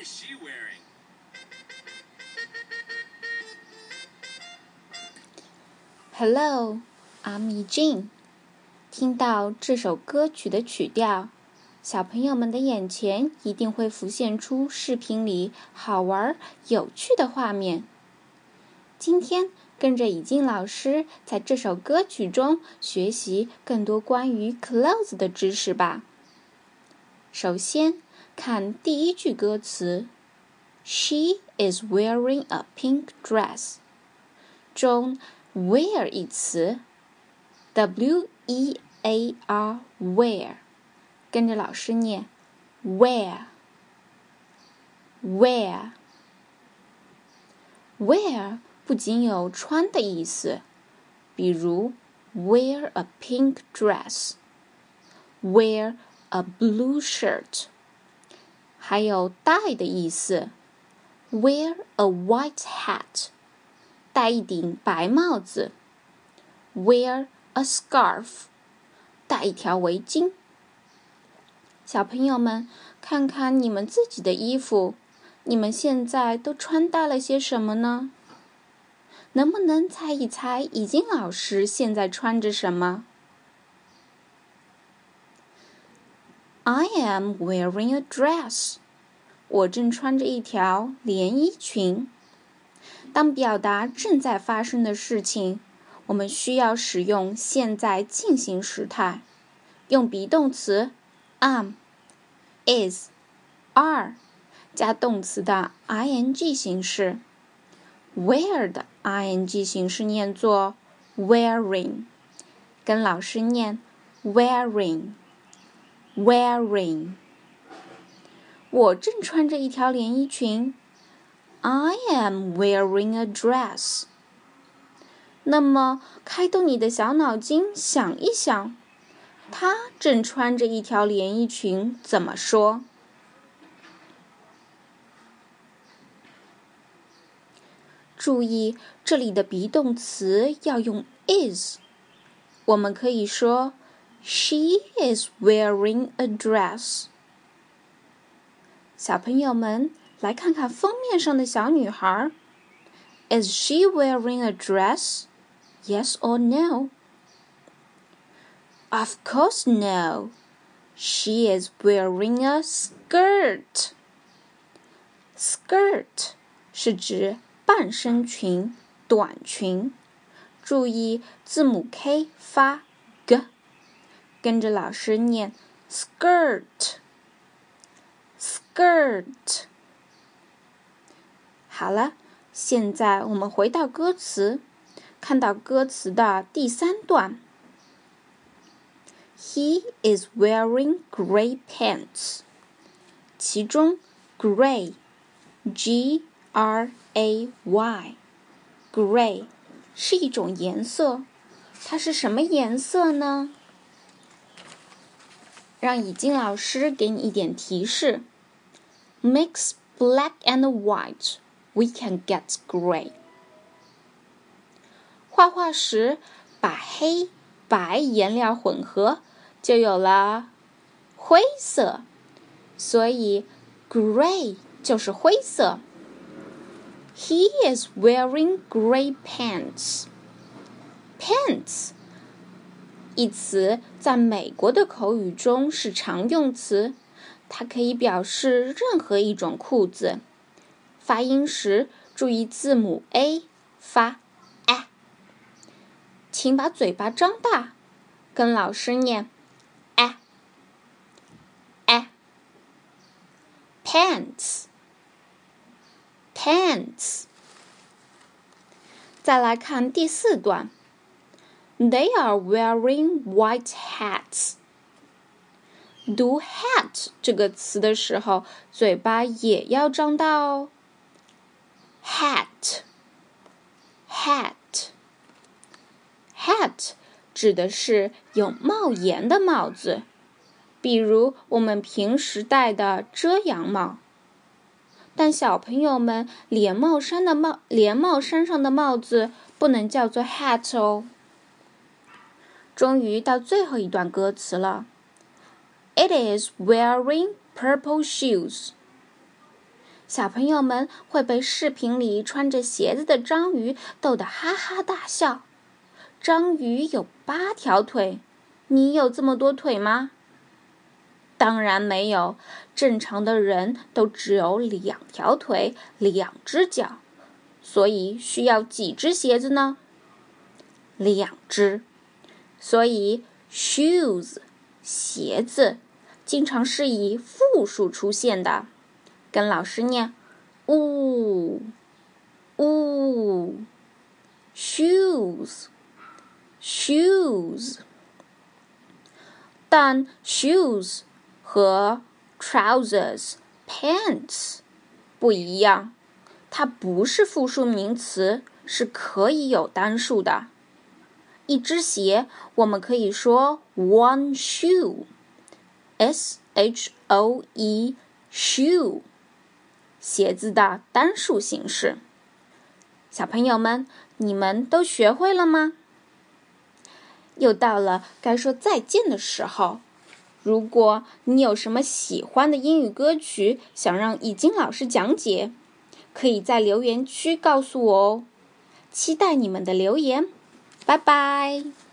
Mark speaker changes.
Speaker 1: is she
Speaker 2: wearing？hello，I'm Eugene。听到这首歌曲的曲调，小朋友们的眼前一定会浮现出视频里好玩、有趣的画面。今天跟着以静老师在这首歌曲中学习更多关于 clothes 的知识吧。首先看第一句歌词：She is wearing a pink dress。中 wear 一词，w e a r wear，跟着老师念，wear wear wear 不仅有穿的意思，比如 wear a pink dress，wear a blue shirt， 还有戴的意思，wear a white hat，戴一顶白帽子，wear a scarf，戴一条围巾。小朋友们，看看你们自己的衣服，你们现在都穿戴了些什么呢？能不能猜一猜，已经老师现在穿着什么？I am wearing a dress。我正穿着一条连衣裙。当表达正在发生的事情，我们需要使用现在进行时态，用 be 动词 am、is、are 加动词的 ing 形式。wear 的 ing 形式念作 wearing，跟老师念 wearing wearing，。我正穿着一条连衣裙。I am wearing a dress。那么，开动你的小脑筋，想一想，她正穿着一条连衣裙，怎么说？注意，这里的 be 动词要用 is。我们可以说 ，She is wearing a dress。小朋友们，来看看封面上的小女孩。Is she wearing a dress? Yes or no? Of course, no. She is wearing a skirt. Skirt 是指半身裙、短裙。注意字母 K 发 g， 跟着老师念 skirt，skirt。好了，现在我们回到歌词，看到歌词的第三段。He is wearing gray pants。其中，gray，G。R A Y，gray 是一种颜色，它是什么颜色呢？ 让以静老师给你一点提示：Mix black and white，we can get gray。画画时把黑白颜料混合，就有了灰色，所以 gray 就是灰色。He is wearing gray pants. Pants 一词在美国的口语中是常用词，它可以表示任何一种裤子。发音时注意字母 a 发 a，请把嘴巴张大，跟老师念 a a pants。pants。再来看第四段，They are wearing white hats。读 hat 这个词的时候，嘴巴也要张大哦。hat，hat，hat 指的是有帽檐的帽子，比如我们平时戴的遮阳帽。但小朋友们，连帽衫的帽，连帽衫上的帽子不能叫做 hat 哦。终于到最后一段歌词了。It is wearing purple shoes。小朋友们会被视频里穿着鞋子的章鱼逗得哈哈大笑。章鱼有八条腿，你有这么多腿吗？当然没有，正常的人都只有两条腿、两只脚，所以需要几只鞋子呢？两只。所以，shoes，鞋子，经常是以复数出现的。跟老师念，呜，呜，shoes，shoes。但 shoes 和 trousers、pants 不一样，它不是复数名词，是可以有单数的。一只鞋，我们可以说 one shoe，s h o e，shoe。鞋子的单数形式，小朋友们，你们都学会了吗？又到了该说再见的时候。如果你有什么喜欢的英语歌曲，想让易经老师讲解，可以在留言区告诉我哦。期待你们的留言，拜拜。